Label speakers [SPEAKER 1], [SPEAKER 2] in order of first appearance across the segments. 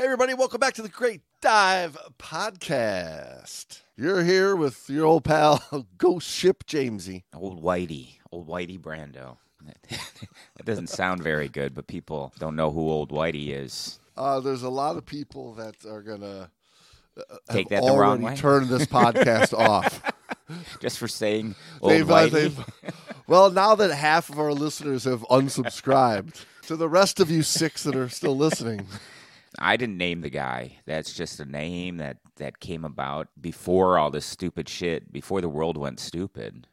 [SPEAKER 1] Hey, everybody, welcome back to the Great Dive Podcast. You're here with your old pal, Ghost Ship Jamesy.
[SPEAKER 2] Old Whitey, old Whitey Brando. that doesn't sound very good, but people don't know who old Whitey is.
[SPEAKER 1] Uh, there's a lot of people that are going to
[SPEAKER 2] take that the wrong way.
[SPEAKER 1] Turn this podcast off
[SPEAKER 2] just for saying old they've,
[SPEAKER 1] uh,
[SPEAKER 2] they've,
[SPEAKER 1] well, now that half of our listeners have unsubscribed, to the rest of you six that are still listening.
[SPEAKER 2] I didn't name the guy. That's just a name that that came about before all this stupid shit, before the world went stupid.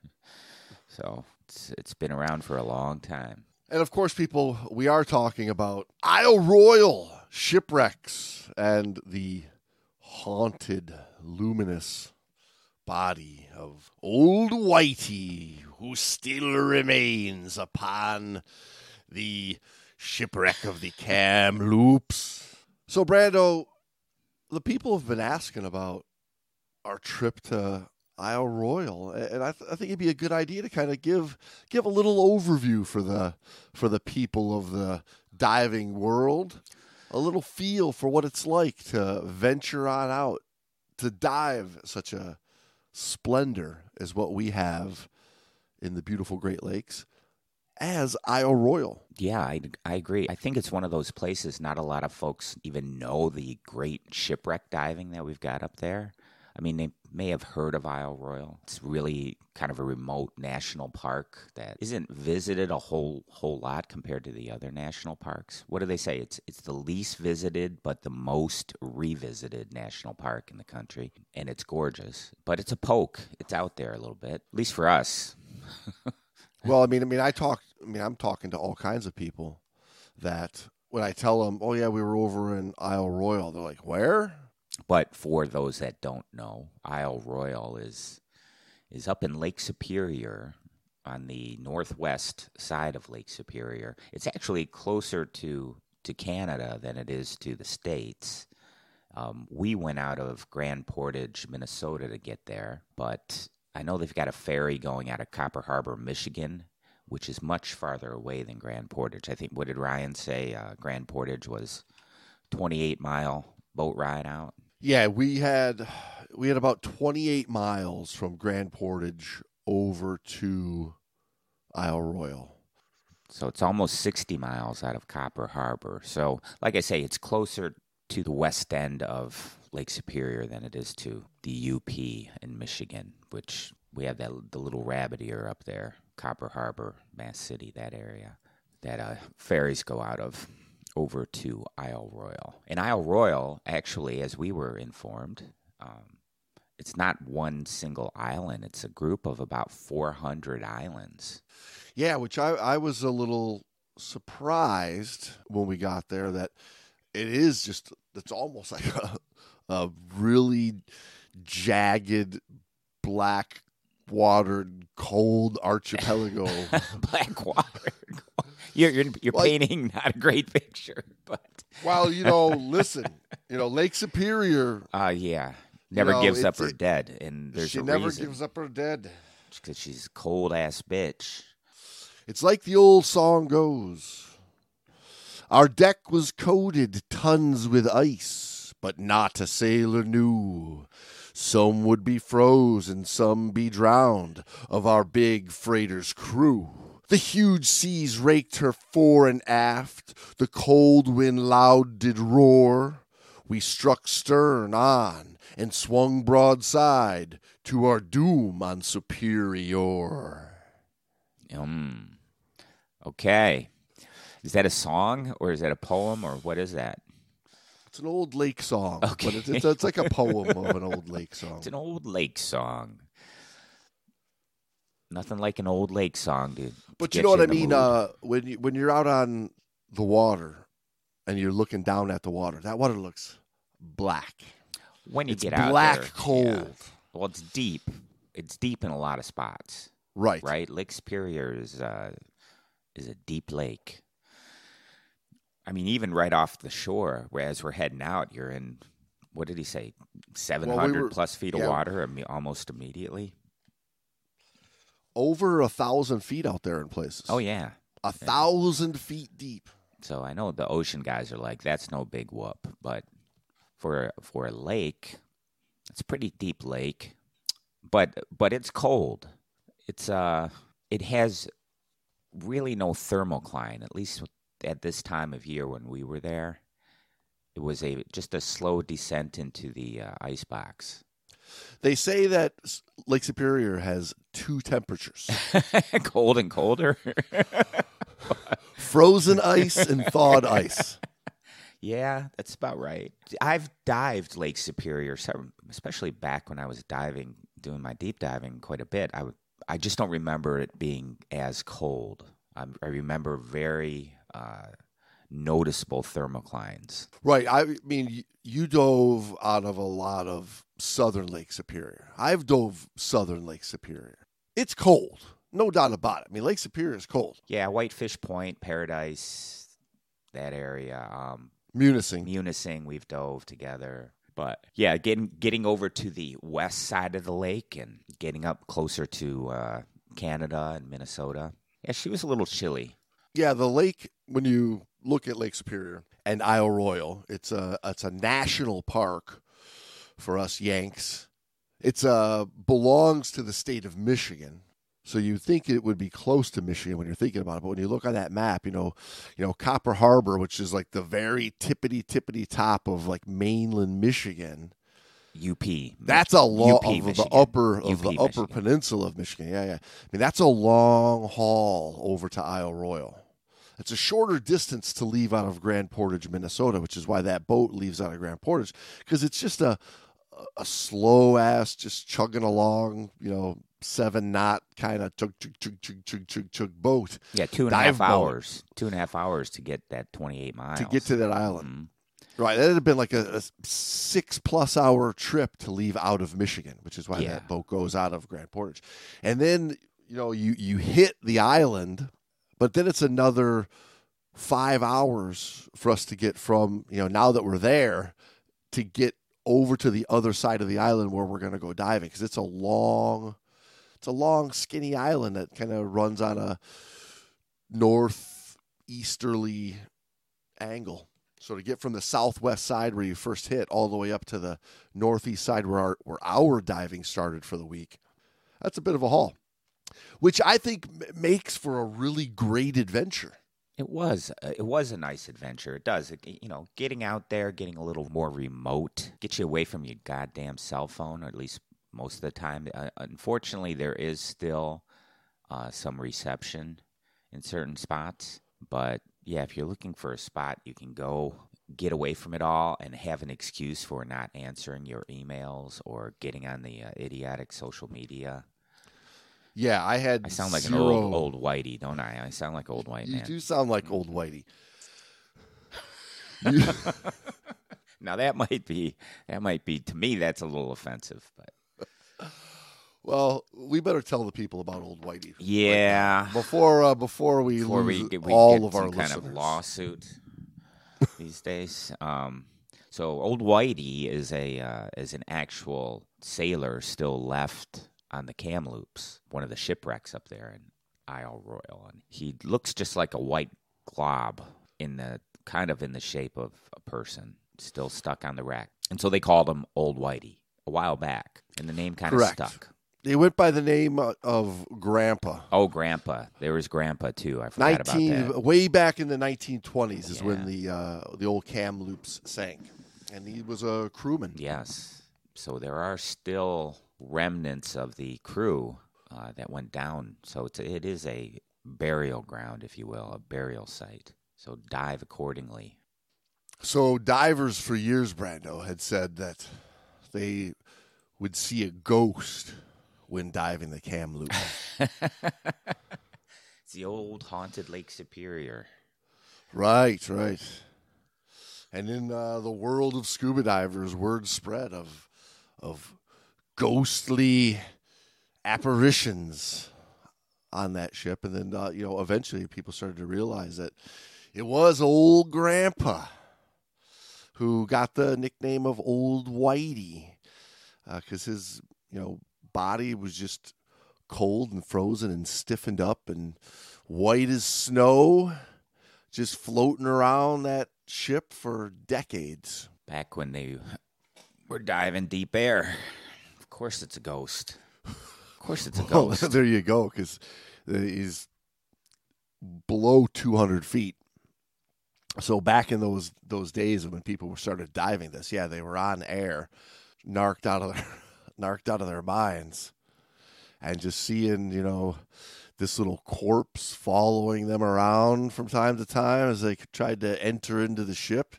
[SPEAKER 2] So it's, it's been around for a long time.
[SPEAKER 1] And of course, people, we are talking about Isle Royale shipwrecks and the haunted, luminous body of old Whitey, who still remains upon the shipwreck of the Kamloops. So, Brando, the people have been asking about our trip to Isle Royale, and I, th- I, think it'd be a good idea to kind of give give a little overview for the for the people of the diving world, a little feel for what it's like to venture on out to dive such a splendor as what we have in the beautiful Great Lakes as Isle Royale.
[SPEAKER 2] Yeah, I, I agree. I think it's one of those places not a lot of folks even know the great shipwreck diving that we've got up there. I mean, they may have heard of Isle Royale. It's really kind of a remote national park that isn't visited a whole whole lot compared to the other national parks. What do they say? It's it's the least visited but the most revisited national park in the country, and it's gorgeous. But it's a poke. It's out there a little bit, at least for us.
[SPEAKER 1] well, I mean, I mean, I talk. I mean, I'm talking to all kinds of people that when I tell them, "Oh yeah, we were over in Isle Royale," they're like, "Where?"
[SPEAKER 2] But for those that don't know, Isle Royale is is up in Lake Superior on the northwest side of Lake Superior. It's actually closer to to Canada than it is to the states. Um, we went out of Grand Portage, Minnesota, to get there, but I know they've got a ferry going out of Copper Harbor, Michigan, which is much farther away than Grand Portage. I think what did Ryan say? Uh, Grand Portage was 28 mile boat ride out.
[SPEAKER 1] Yeah, we had we had about 28 miles from Grand Portage over to Isle Royale.
[SPEAKER 2] So it's almost 60 miles out of Copper Harbor. So, like I say, it's closer to the west end of Lake Superior than it is to the UP in Michigan, which we have that the little rabbit ear up there, Copper Harbor, Mass City, that area that uh, ferries go out of over to Isle Royale. And Isle Royale, actually, as we were informed, um, it's not one single island. It's a group of about 400 islands.
[SPEAKER 1] Yeah, which I, I was a little surprised when we got there that it is just, it's almost like a, a really jagged black watered cold archipelago
[SPEAKER 2] black water you're you're, you're well, painting not a great picture, but
[SPEAKER 1] well, you know, listen, you know, Lake Superior.
[SPEAKER 2] Uh yeah, never you know, gives up her it, dead, and there's
[SPEAKER 1] she
[SPEAKER 2] a
[SPEAKER 1] never
[SPEAKER 2] reason.
[SPEAKER 1] gives up her dead
[SPEAKER 2] because she's a cold ass bitch.
[SPEAKER 1] It's like the old song goes. Our deck was coated tons with ice, but not a sailor knew. Some would be froze and some be drowned of our big freighter's crew. The huge seas raked her fore and aft, the cold wind loud did roar. We struck stern on and swung broadside to our doom on Superior.
[SPEAKER 2] Um, okay. Is that a song or is that a poem or what is that?
[SPEAKER 1] It's an old lake song. Okay. But it's, it's, it's like a poem of an old lake song.
[SPEAKER 2] It's an old lake song. Nothing like an old lake song, dude.
[SPEAKER 1] But you know what I mean? Uh, when you when you're out on the water and you're looking down at the water, that water looks black.
[SPEAKER 2] When you
[SPEAKER 1] it's
[SPEAKER 2] get
[SPEAKER 1] out,
[SPEAKER 2] black
[SPEAKER 1] there, cold. Yeah.
[SPEAKER 2] Well, it's deep. It's deep in a lot of spots.
[SPEAKER 1] Right.
[SPEAKER 2] Right. Lake Superior is uh, is a deep lake. I mean, even right off the shore, as we're heading out, you're in. What did he say? Seven hundred well, we plus feet yeah. of water, almost immediately
[SPEAKER 1] over a thousand feet out there in places.
[SPEAKER 2] Oh yeah,
[SPEAKER 1] a thousand feet deep.
[SPEAKER 2] So I know the ocean guys are like, that's no big whoop, but for for a lake. It's a pretty deep lake, but but it's cold. It's uh it has really no thermocline. At least at this time of year when we were there, it was a just a slow descent into the uh, ice box.
[SPEAKER 1] They say that Lake Superior has two temperatures
[SPEAKER 2] Cold and colder.
[SPEAKER 1] frozen ice and thawed ice.
[SPEAKER 2] Yeah, that's about right. I've dived Lake Superior, especially back when I was diving, doing my deep diving quite a bit. I would, I just don't remember it being as cold. I, I remember very uh, noticeable thermoclines.
[SPEAKER 1] Right. I mean, you dove out of a lot of southern Lake Superior. I've dove southern Lake Superior. It's cold, no doubt about it. I mean, Lake Superior is cold.
[SPEAKER 2] Yeah, Whitefish Point, Paradise, that area. Um,
[SPEAKER 1] Munising.
[SPEAKER 2] Munising, we've dove together. But yeah, getting getting over to the west side of the lake and getting up closer to uh, Canada and Minnesota. Yeah, she was a little chilly.
[SPEAKER 1] Yeah, the lake. When you look at Lake Superior and Isle Royale, it's a it's a national park for us Yanks. It's uh belongs to the state of Michigan. So you think it would be close to Michigan when you're thinking about it, but when you look on that map, you know, you know Copper Harbor, which is like the very tippity tippity top of like mainland Michigan.
[SPEAKER 2] UP.
[SPEAKER 1] That's a long of the upper of
[SPEAKER 2] UP,
[SPEAKER 1] the upper
[SPEAKER 2] Michigan.
[SPEAKER 1] peninsula of Michigan. Yeah, yeah. I mean, that's a long haul over to Isle Royale. It's a shorter distance to leave out of Grand Portage, Minnesota, which is why that boat leaves out of Grand Portage because it's just a a slow ass, just chugging along, you know, seven knot kind of chug chug chug chug chug chug chug boat
[SPEAKER 2] Yeah, two and a half
[SPEAKER 1] boat.
[SPEAKER 2] hours. Two and a half hours to get that 28 miles.
[SPEAKER 1] to get to that island.
[SPEAKER 2] Mhm.
[SPEAKER 1] Right, that had been like a, a six plus hour trip to leave out of Michigan, which is why
[SPEAKER 2] Yeah.
[SPEAKER 1] that boat goes out of Grand Portage. And then you know you you hit the island, but then it's another five hours for us to get from you know now that we're there to get over to the other side of the island where we're going to go diving because it's a long, it's a long skinny island that kind of runs on a northeasterly angle. So to get from the southwest side where you first hit all the way up to the northeast side where our where our diving started for the week, that's a bit of a haul, which I think makes for a really great adventure.
[SPEAKER 2] It was. Uh, it was a nice adventure. It does. It, you know, getting out there, getting a little more remote, get you away from your goddamn cell phone, or at least most of the time. Uh, unfortunately, there is still uh, some reception in certain spots. But yeah, if you're looking for a spot, you can go get away from it all and have an excuse for not answering your emails or getting on the uh, idiotic social media.
[SPEAKER 1] Yeah, I had.
[SPEAKER 2] I sound like an old old whitey, don't I? I sound like old white
[SPEAKER 1] You
[SPEAKER 2] man.
[SPEAKER 1] You do sound like old Whitey. You-
[SPEAKER 2] Now that might be that might be to me that's a little offensive, but
[SPEAKER 1] well, we better tell the people about old Whitey
[SPEAKER 2] yeah,
[SPEAKER 1] before uh, before we
[SPEAKER 2] before
[SPEAKER 1] lose
[SPEAKER 2] we get, we
[SPEAKER 1] all
[SPEAKER 2] get
[SPEAKER 1] of our
[SPEAKER 2] some kind
[SPEAKER 1] listeners.
[SPEAKER 2] of lawsuit these days. Um, so old Whitey is a uh, is an actual sailor still left on the Kamloops, one of the shipwrecks up there in Isle Royale, and he looks just like a white glob in the kind of in the shape of a person still stuck on the wreck, and so they called him Old Whitey a while back, and the name kind of stuck.
[SPEAKER 1] They went by the name uh, of Grandpa.
[SPEAKER 2] Oh, Grandpa. There was Grandpa too. I forgot about that.
[SPEAKER 1] Way back in the 1920s is when the uh, the old Kamloops sank, and he was a crewman.
[SPEAKER 2] Yes. So there are still remnants of the crew uh, that went down. So it's, it is a burial ground, if you will, a burial site. So dive accordingly.
[SPEAKER 1] So divers for years, Brando had said that they would see a ghost when diving the Kamloops.
[SPEAKER 2] It's the old haunted Lake Superior.
[SPEAKER 1] right, right. And in uh, the world of scuba divers, word spread of of ghostly apparitions on that ship, and then uh, you know eventually people started to realize that it was old Grandpa who got the nickname of Old Whitey because his you know body was just cold and frozen and stiffened up and white as snow, just floating around that ship for decades.
[SPEAKER 2] Back when they were diving deep air. Of course, it's a ghost. Of course, it's a
[SPEAKER 1] Well,
[SPEAKER 2] ghost.
[SPEAKER 1] there you go, because he's below 200 feet. So back in those those days when people started diving this, yeah, they were on air, narked out of their narked out of their minds, and just seeing you know this little corpse following them around from time to time as they tried to enter into the ship.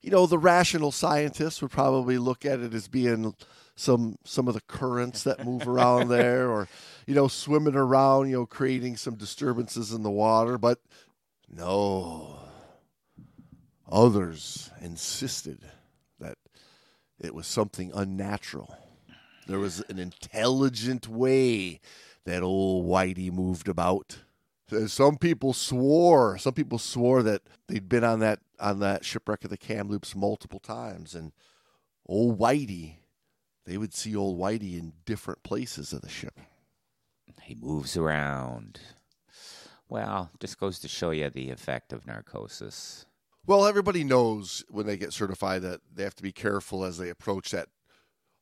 [SPEAKER 1] You know, the rational scientists would probably look at it as being some some of the currents that move around there, or you know, swimming around, you know, creating some disturbances in the water. But no, others insisted that it was something unnatural. There was an intelligent way that old Whitey moved about. Uh, Some people swore. Some people swore that they'd been on that on that shipwreck of the Kamloops multiple times, and old Whitey, they would see old Whitey in different places of the ship.
[SPEAKER 2] He moves around. Well, just goes to show you the effect of narcosis.
[SPEAKER 1] Well, everybody knows when they get certified that they have to be careful as they approach that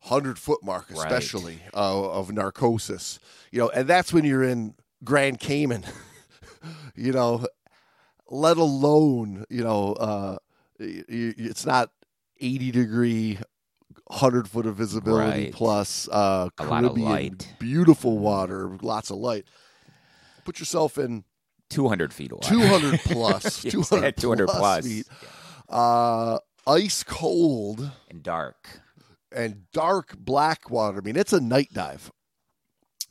[SPEAKER 1] hundred foot mark,
[SPEAKER 2] Right.
[SPEAKER 1] especially uh, of narcosis. You know, and that's when you're in Grand Cayman. you know, let alone you know, uh, it's not eighty degree. Hundred foot of visibility
[SPEAKER 2] Right.
[SPEAKER 1] plus uh,
[SPEAKER 2] A lot of
[SPEAKER 1] Caribbean,
[SPEAKER 2] light.
[SPEAKER 1] beautiful water, lots of light. Put yourself in
[SPEAKER 2] 200 feet away.
[SPEAKER 1] 200 plus,
[SPEAKER 2] You
[SPEAKER 1] 200,
[SPEAKER 2] said 200
[SPEAKER 1] plus,
[SPEAKER 2] plus.
[SPEAKER 1] feet. Uh, ice cold
[SPEAKER 2] And dark.
[SPEAKER 1] and dark black water. I mean, it's a night dive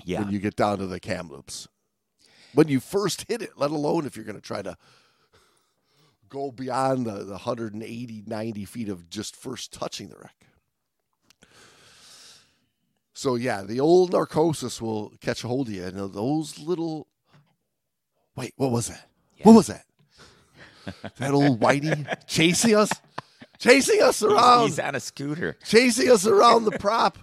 [SPEAKER 2] Yeah.
[SPEAKER 1] when you get down to the Kamloops. When you first hit it, let alone if you're going to try to go beyond the, the 180, 90 feet of just first touching the wreck. So, yeah, the old narcosis will catch a hold of you. And those little. Wait, what was that? What was that? that old Whitey chasing us? Chasing us around
[SPEAKER 2] He's on a scooter.
[SPEAKER 1] chasing us around the prop.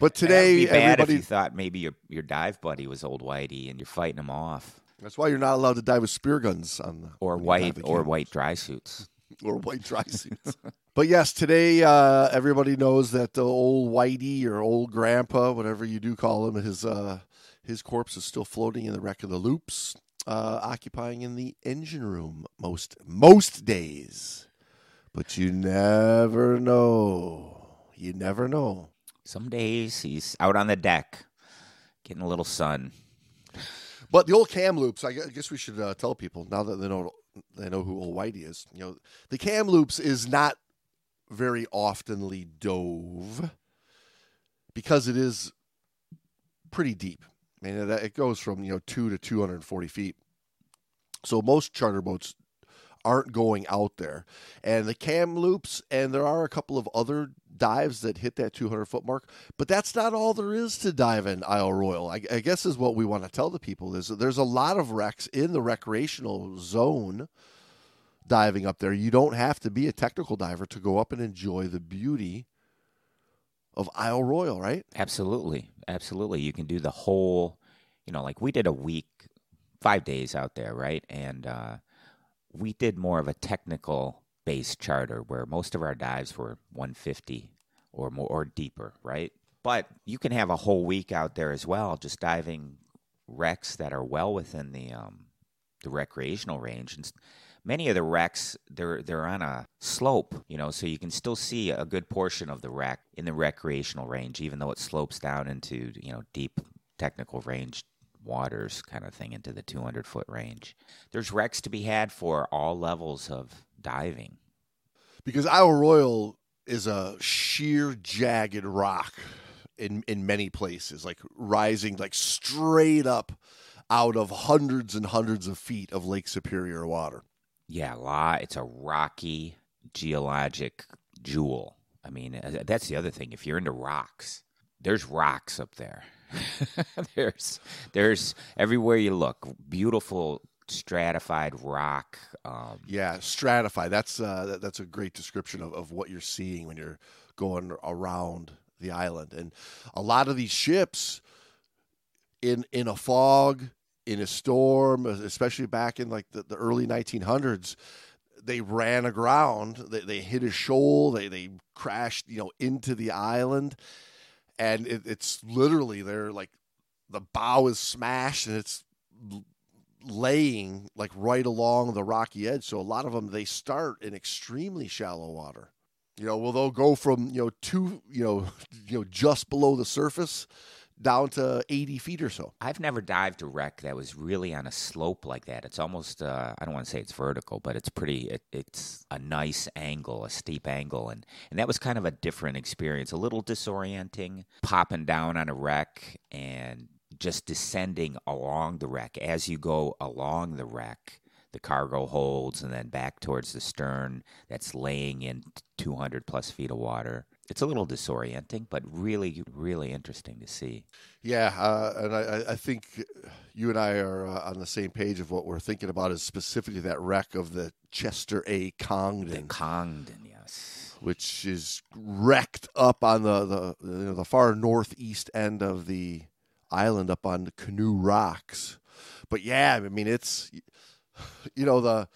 [SPEAKER 1] But today,
[SPEAKER 2] be bad
[SPEAKER 1] everybody.
[SPEAKER 2] if you thought maybe your your dive buddy was old Whitey and you're fighting him off,
[SPEAKER 1] That's why you're not allowed to dive with spear guns on the
[SPEAKER 2] or white or white dry suits.
[SPEAKER 1] or white dry suits. but yes, today uh, everybody knows that the old Whitey or old Grandpa, whatever you do call him, his uh, his corpse is still floating in the wreck of the Loops, uh, occupying in the engine room most most days. But you never know. You never know.
[SPEAKER 2] Some days he's out on the deck, getting a little sun.
[SPEAKER 1] But the old Kamloops, I guess we should uh, tell people now that they know they know who old Whitey is. You know, the Kamloops is not very oftenly dove because it is pretty deep. I mean, it, it goes from you know two to two hundred and forty feet. So most charter boats aren't going out there, and the Kamloops, and there are a couple of other dives that hit that 200 foot mark, but that's not all there is to dive in Isle Royale. I, I guess is what we want to tell the people is there's a lot of wrecks in the recreational zone diving up there. You don't have to be a technical diver to go up and enjoy the beauty of Isle Royale, right?
[SPEAKER 2] Absolutely, absolutely. You can do the whole. You know, like we did a week, five days out there, right? And uh, we did more of a technical based charter where most of our dives were 150 or more or deeper, right? But you can have a whole week out there as well, just diving wrecks that are well within the um, the recreational range. And many of the wrecks they're they're on a slope, you know, so you can still see a good portion of the wreck in the recreational range, even though it slopes down into you know deep technical range waters kind of thing into the 200 foot range. There's wrecks to be had for all levels of diving.
[SPEAKER 1] because Isle Royale is a sheer jagged rock in in many places, like rising like straight up out of hundreds and hundreds of feet of Lake Superior water.
[SPEAKER 2] Yeah, a lot. It's a rocky geologic jewel. I mean, uh, that's the other thing. If you're into rocks, there's rocks up there. there's there's everywhere you look, beautiful stratified rock. Um,
[SPEAKER 1] Yeah, stratified. That's uh, that, that's a great description of, of what you're seeing when you're going around the island. And a lot of these ships in in a fog, in a storm, especially back in like the, the early 1900s, they ran aground. They, they hit a shoal. They they crashed, you know, into the island, and it, it's literally they're like the bow is smashed and it's laying like right along the rocky edge. So a lot of them they start in extremely shallow water. You know, well they'll go from you know two you know you know just below the surface down to 80 feet or so.
[SPEAKER 2] I've never dived a wreck that was really on a slope like that. It's almost, uh, I don't want to say it's vertical, but it's pretty, it, it's a nice angle, a steep angle. And, and that was kind of a different experience, a little disorienting, popping down on a wreck and just descending along the wreck. As you go along the wreck, the cargo holds and then back towards the stern that's laying in 200 plus feet of water it's a little disorienting, but really, really interesting to see.
[SPEAKER 1] Yeah, uh, and I, I, think you and I are uh, on the same page of what we're thinking about is specifically that wreck of the Chester A. Congdon.
[SPEAKER 2] The Congdon, yes.
[SPEAKER 1] Which is wrecked up on the, the, you know, the far northeast end of the island up on the Canoe Rocks. But yeah, I mean, it's, you know, the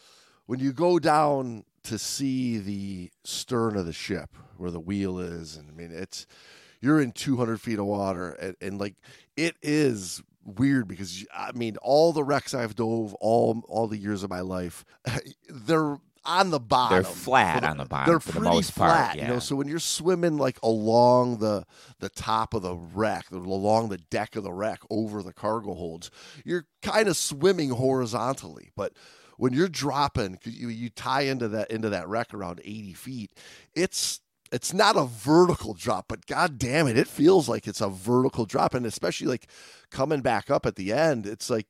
[SPEAKER 1] when you go down to see the stern of the ship where the wheel is, and I mean it's you're in 200 feet of water, and, and like it is weird because I mean all the wrecks I've dove all all the years of my life, they're on the bottom.
[SPEAKER 2] They're flat
[SPEAKER 1] the,
[SPEAKER 2] on the bottom
[SPEAKER 1] they're
[SPEAKER 2] for
[SPEAKER 1] pretty
[SPEAKER 2] the most
[SPEAKER 1] flat,
[SPEAKER 2] part.
[SPEAKER 1] You know, so when you're swimming like along the the top of the wreck, along the deck of the wreck, over the cargo holds, you're kind of swimming horizontally. But when you're dropping, you you tie into that into that wreck around 80 feet, it's it's not a vertical drop, but god damn it, it feels like it's a vertical drop, and especially like coming back up at the end, it's like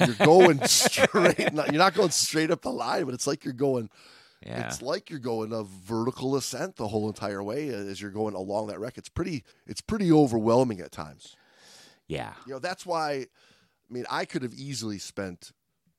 [SPEAKER 1] you're going straight. You're not going straight up the line, but it's like you're going.
[SPEAKER 2] yeah.
[SPEAKER 1] It's like you're going a vertical ascent the whole entire way uh, as you're going along that wreck. It's pretty. It's pretty overwhelming at times.
[SPEAKER 2] yeah.
[SPEAKER 1] You know, that's why. I mean, I could have easily spent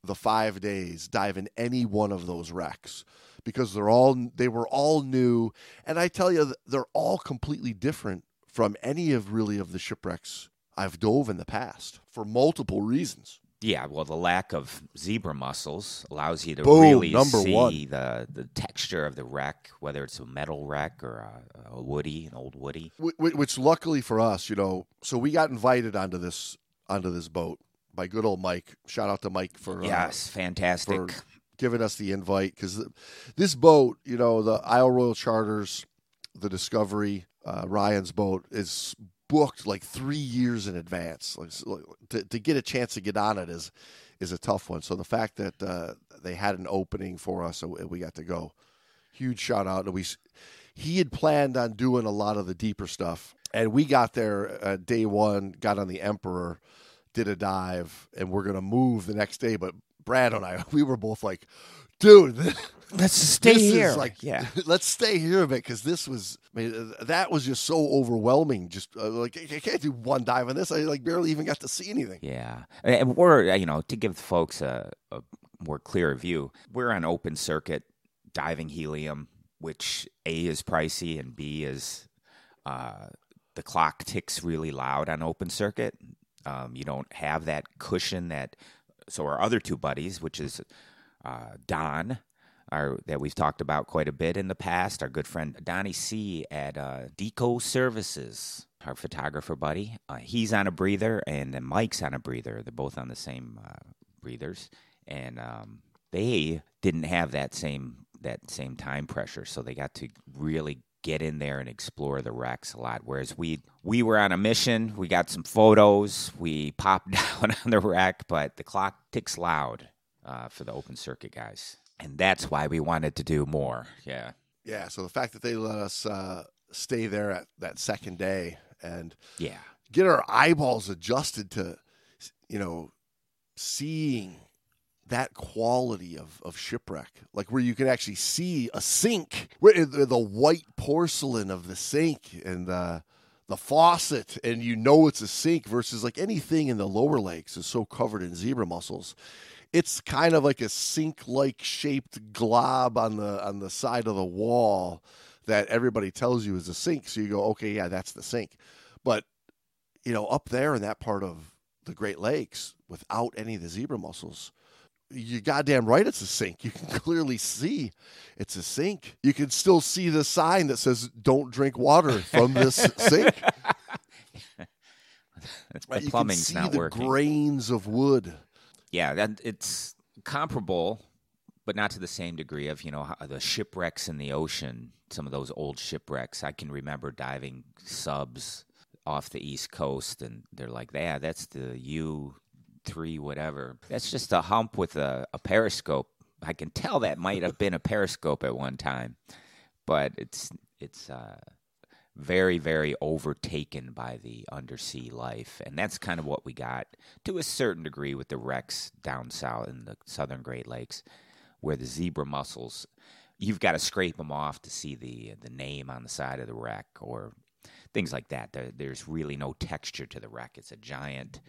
[SPEAKER 1] the five days diving any one of those wrecks because they're all they were all new, and I tell you, they're all completely different from any of really of the shipwrecks I've dove in the past for multiple reasons.
[SPEAKER 2] Yeah, well, the lack of zebra mussels allows you to
[SPEAKER 1] Boom,
[SPEAKER 2] really
[SPEAKER 1] number
[SPEAKER 2] see
[SPEAKER 1] one.
[SPEAKER 2] the the texture of the wreck, whether it's a metal wreck or a, a woody, an old woody.
[SPEAKER 1] Wh- wh- which luckily for us, you know, so we got invited onto this onto this boat by good old Mike. Shout out to Mike for uh,
[SPEAKER 2] yes, fantastic.
[SPEAKER 1] for giving us the invite because this boat, you know, the Isle Royale Charters, the Discovery, uh, Ryan's boat is booked like three years in advance. Like, so, to, to get a chance to get on it is is a tough one. So the fact that uh, they had an opening for us, and we got to go, huge shout out. And we, he had planned on doing a lot of the deeper stuff, and we got there uh, day one, got on the Emperor, did a dive, and we're gonna move the next day. But Brad and I, we were both like, dude. This,
[SPEAKER 2] Let's stay
[SPEAKER 1] this
[SPEAKER 2] here.
[SPEAKER 1] Is like,
[SPEAKER 2] yeah,
[SPEAKER 1] let's stay here a bit because this was, I mean, that was just so overwhelming. Just uh, like I I can't do one dive on this. I like barely even got to see anything.
[SPEAKER 2] yeah. And we're uh, you know to give folks a, a more clear view, we're on open circuit diving helium, which a is pricey and b is uh, the clock ticks really loud on open circuit. Um, you don't have that cushion that. So our other two buddies, which is uh, Don, our, that we've talked about quite a bit in the past, our good friend Donnie C at uh, Deco Services, our photographer buddy. Uh, he's on a breather, and then Mike's on a breather. They're both on the same uh, breathers, and um, they didn't have that same that same time pressure, so they got to really get in there and explore the wrecks a lot. Whereas we we were on a mission, we got some photos, we popped down on the wreck, but the clock ticks loud uh, for the open circuit guys, and that's why we wanted to do more. Yeah,
[SPEAKER 1] Yeah. So the fact that they let us uh, stay there at that second day and
[SPEAKER 2] yeah,
[SPEAKER 1] get our eyeballs adjusted to, you know, seeing that quality of, of shipwreck, like where you can actually see a sink, where eh, the, the white porcelain of the sink and the the faucet, and you know it's a sink versus like anything in the lower lakes is so covered in zebra mussels. It's kind of like a sink-like shaped glob on the on the side of the wall that everybody tells you is a sink. So you go, okay, yeah, that's the sink. But you know, up there in that part of the Great Lakes, without any of the zebra mussels, you goddamn right it's a sink. You can clearly see it's a sink. You can still see the sign that says "Don't drink water from this sink."
[SPEAKER 2] the
[SPEAKER 1] Right, you can
[SPEAKER 2] plumbing's
[SPEAKER 1] see
[SPEAKER 2] not
[SPEAKER 1] the
[SPEAKER 2] working.
[SPEAKER 1] grains of wood.
[SPEAKER 2] yeah, that, it's comparable, but not to the same degree of you know the shipwrecks in the ocean. Some of those old shipwrecks. I can remember diving subs off the east coast, and they're like, "Yeah, that's the U three whatever. That's just a hump with a, a periscope." I can tell that might have been a periscope at one time, but it's it's uh, very very overtaken by the undersea life and that's kind of what we got to a certain degree with the wrecks down south in the southern great lakes where the zebra mussels you've got to scrape them off to see the the name on the side of the wreck or things like that there, there's really no texture to the wreck it's a giant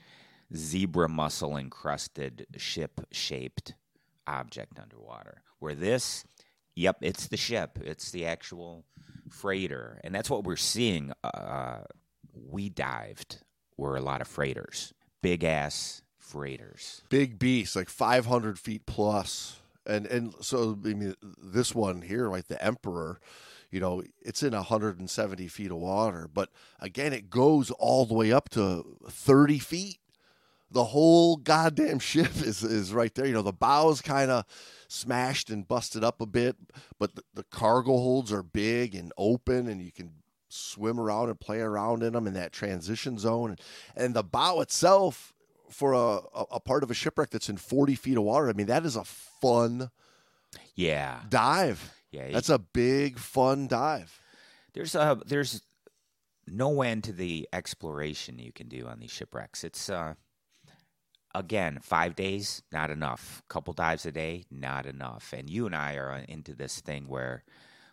[SPEAKER 2] zebra mussel encrusted ship shaped object underwater where this Yep, it's the ship. It's the actual freighter, and that's what we're seeing. Uh, we dived were a lot of freighters, big ass freighters.
[SPEAKER 1] big beasts, like 500 feet plus. And and so I mean, this one here, like the Emperor, you know, it's in 170 feet of water, but again, it goes all the way up to 30 feet. The whole goddamn ship is is right there. You know, the bow's kind of smashed and busted up a bit, but the, the cargo holds are big and open, and you can swim around and play around in them in that transition zone. And, and the bow itself, for a, a, a part of a shipwreck that's in 40 feet of water, I mean, that is a fun
[SPEAKER 2] Yeah,
[SPEAKER 1] dive.
[SPEAKER 2] yeah.
[SPEAKER 1] That's a big, fun dive.
[SPEAKER 2] there's a there's no end to the exploration you can do on these shipwrecks. It's uh again five days not enough. Couple dives a day not enough. And you and I are into this thing where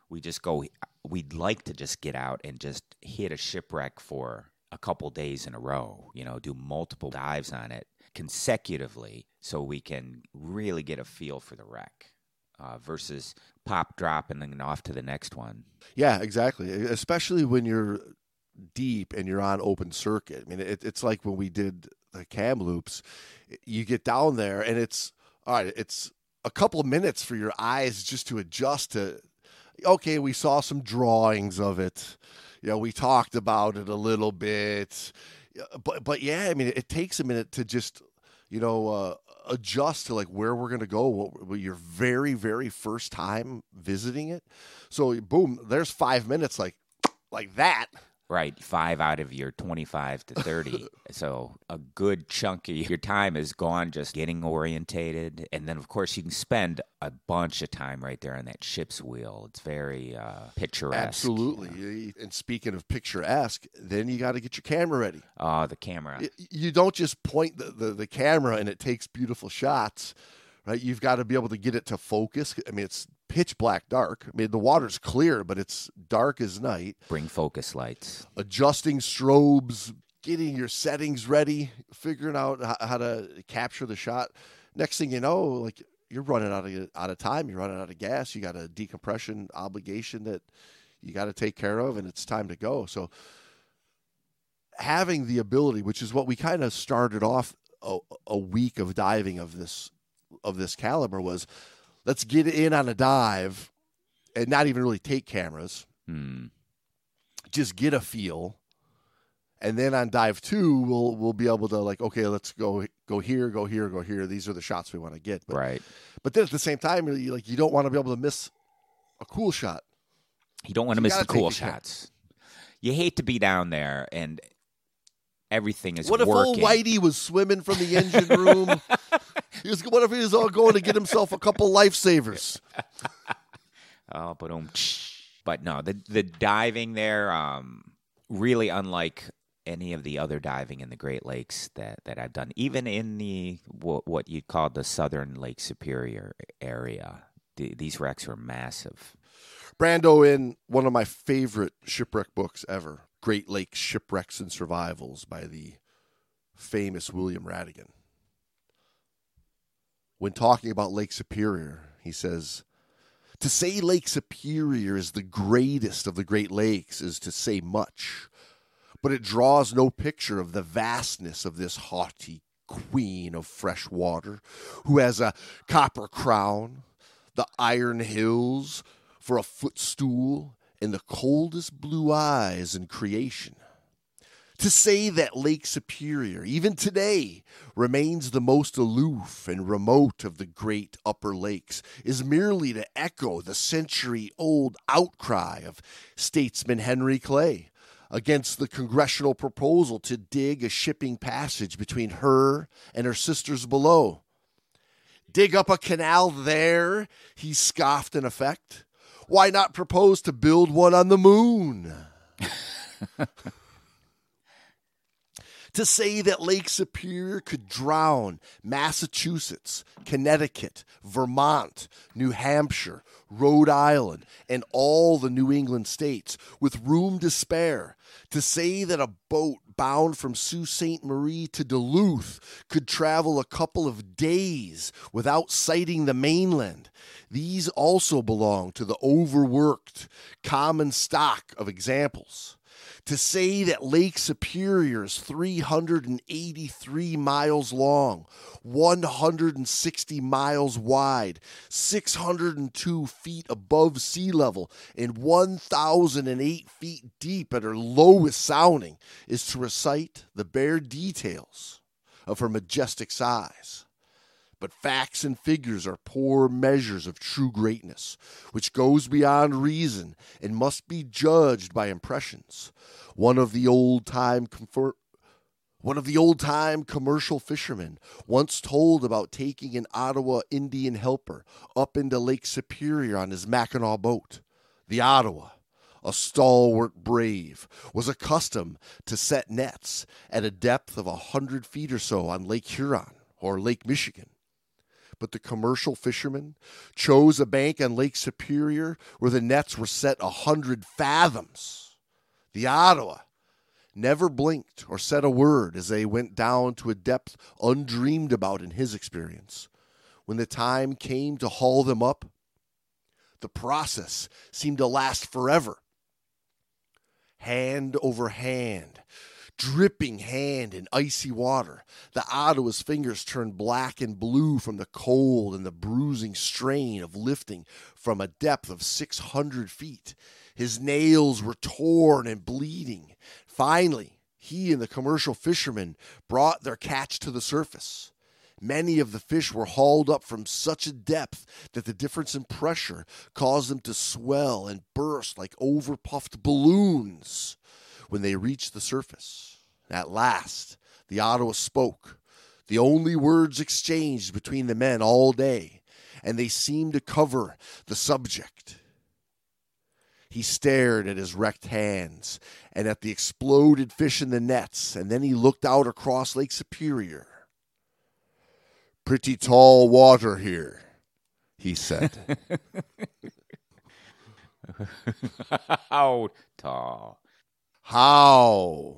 [SPEAKER 2] we just go. We'd like to just get out and just hit a shipwreck for a couple days in a row. You know, do multiple dives on it consecutively, so we can really get a feel for the wreck. Uh, versus pop drop and then off to the next one.
[SPEAKER 1] Yeah, exactly. Especially when you're deep and you're on open circuit. I mean, it, it's like when we did the Kamloops, You get down there and it's all right. It's a couple minutes for your eyes just to adjust to. Okay, we saw some drawings of it. You know, we talked about it a little bit, but but yeah, I mean, it, takes a minute to just you know uh, adjust to like where we're gonna go. What, what your very very first time visiting it. So boom, there's five minutes like like that.
[SPEAKER 2] Right, five out of your 25 to 30. so a good chunk of your time is gone just getting orientated. And then, of course, you can spend a bunch of time right there on that ship's wheel. It's very uh, picturesque.
[SPEAKER 1] Absolutely. And speaking of picturesque, then you got to get your camera ready.
[SPEAKER 2] Oh, the camera.
[SPEAKER 1] You don't just point the, the, the camera and it takes beautiful shots, right? You've got to be able to get it to focus. I mean, it's pitch black dark. I mean, the water's clear, but it's dark as night.
[SPEAKER 2] Bring focus lights.
[SPEAKER 1] Adjusting strobes, getting your settings ready, figuring out how, to capture the shot. Next thing you know, like you're running out of out of time. You're running out of gas. You got a decompression obligation that you got to take care of, and it's time to go. So having the ability, which is what we kind of started off a, a week of diving of this of this caliber, was let's get in on a dive and not even really take cameras,
[SPEAKER 2] Hmm.
[SPEAKER 1] just get a feel. And then on dive two, we'll we'll be able to like, okay, let's go go here, go here, go here. These are the shots we want to get. But
[SPEAKER 2] Right.
[SPEAKER 1] but then at the same time, you like you don't want to be able to miss a cool shot.
[SPEAKER 2] You don't want to miss the cool shots. You hate to be down there and everything is
[SPEAKER 1] What if old. Whitey was swimming from the engine room? he was, what if he was all going to get himself a couple lifesavers?
[SPEAKER 2] Oh, but um, but no, the the diving there, um, really unlike any of the other diving in the Great Lakes that, that I've done, even in the what, what you'd call the southern Lake Superior area. The, these wrecks were massive.
[SPEAKER 1] Brando in one of my favorite shipwreck books ever, Great Lakes Shipwrecks and Survivals by the famous William Ratigan. When talking about Lake Superior, he says, To say Lake Superior is the greatest of the Great Lakes is to say much, but it draws no picture of the vastness of this haughty, queen of fresh water, who has a copper crown, the iron hills for a footstool, and the coldest blue eyes in creation. To say that Lake Superior, even today, remains the most aloof and remote of the great upper lakes is merely to echo the century old outcry of statesman Henry Clay against the congressional proposal to dig a shipping passage between her and her sisters below. Dig up a canal there, he scoffed in effect. Why not propose to build one on the moon? to say that Lake Superior could drown Massachusetts, Connecticut, Vermont, New Hampshire, Rhode Island, and all the New England states with room to spare. To say that a boat bound from Sault Ste. Marie to Duluth could travel a couple of days without sighting the mainland. These also belong to the overworked common stock of examples to say that Lake Superior is 383 miles long, 160 miles wide, 602 feet above sea level, and 1,008 feet deep at her lowest sounding is to recite the bare details of her majestic size. But facts and figures are poor measures of true greatness, which goes beyond reason and must be judged by impressions. One of the old time one of the old time commercial fishermen once told about taking an Ottawa Indian helper up into Lake Superior on his Mackinaw boat. The Ottawa, a stalwart brave, was accustomed to set nets at a depth of a hundred feet or so on Lake Huron or Lake Michigan but the commercial fishermen chose a bank on Lake Superior where the nets were set a hundred fathoms. The Ottawa never blinked or said a word as they went down to a depth undreamed about in his experience. When the time came to haul them up, the process seemed to last forever. Hand over hand, dripping hand in icy water. The Ottawa's fingers turned black and blue from the cold and the bruising strain of lifting from a depth of 600 feet. His nails were torn and bleeding. Finally, he and the commercial fishermen brought their catch to the surface. Many of the fish were hauled up from such a depth that the difference in pressure caused them to swell and burst like overpuffed balloons when they reached the surface. At last, the Ottawa spoke, the only words exchanged between the men all day, and they seemed to cover the subject. He stared at his wrecked hands and at the exploded fish in the nets, and then he looked out across Lake Superior. Pretty tall water here, he said.
[SPEAKER 2] How tall?
[SPEAKER 1] How?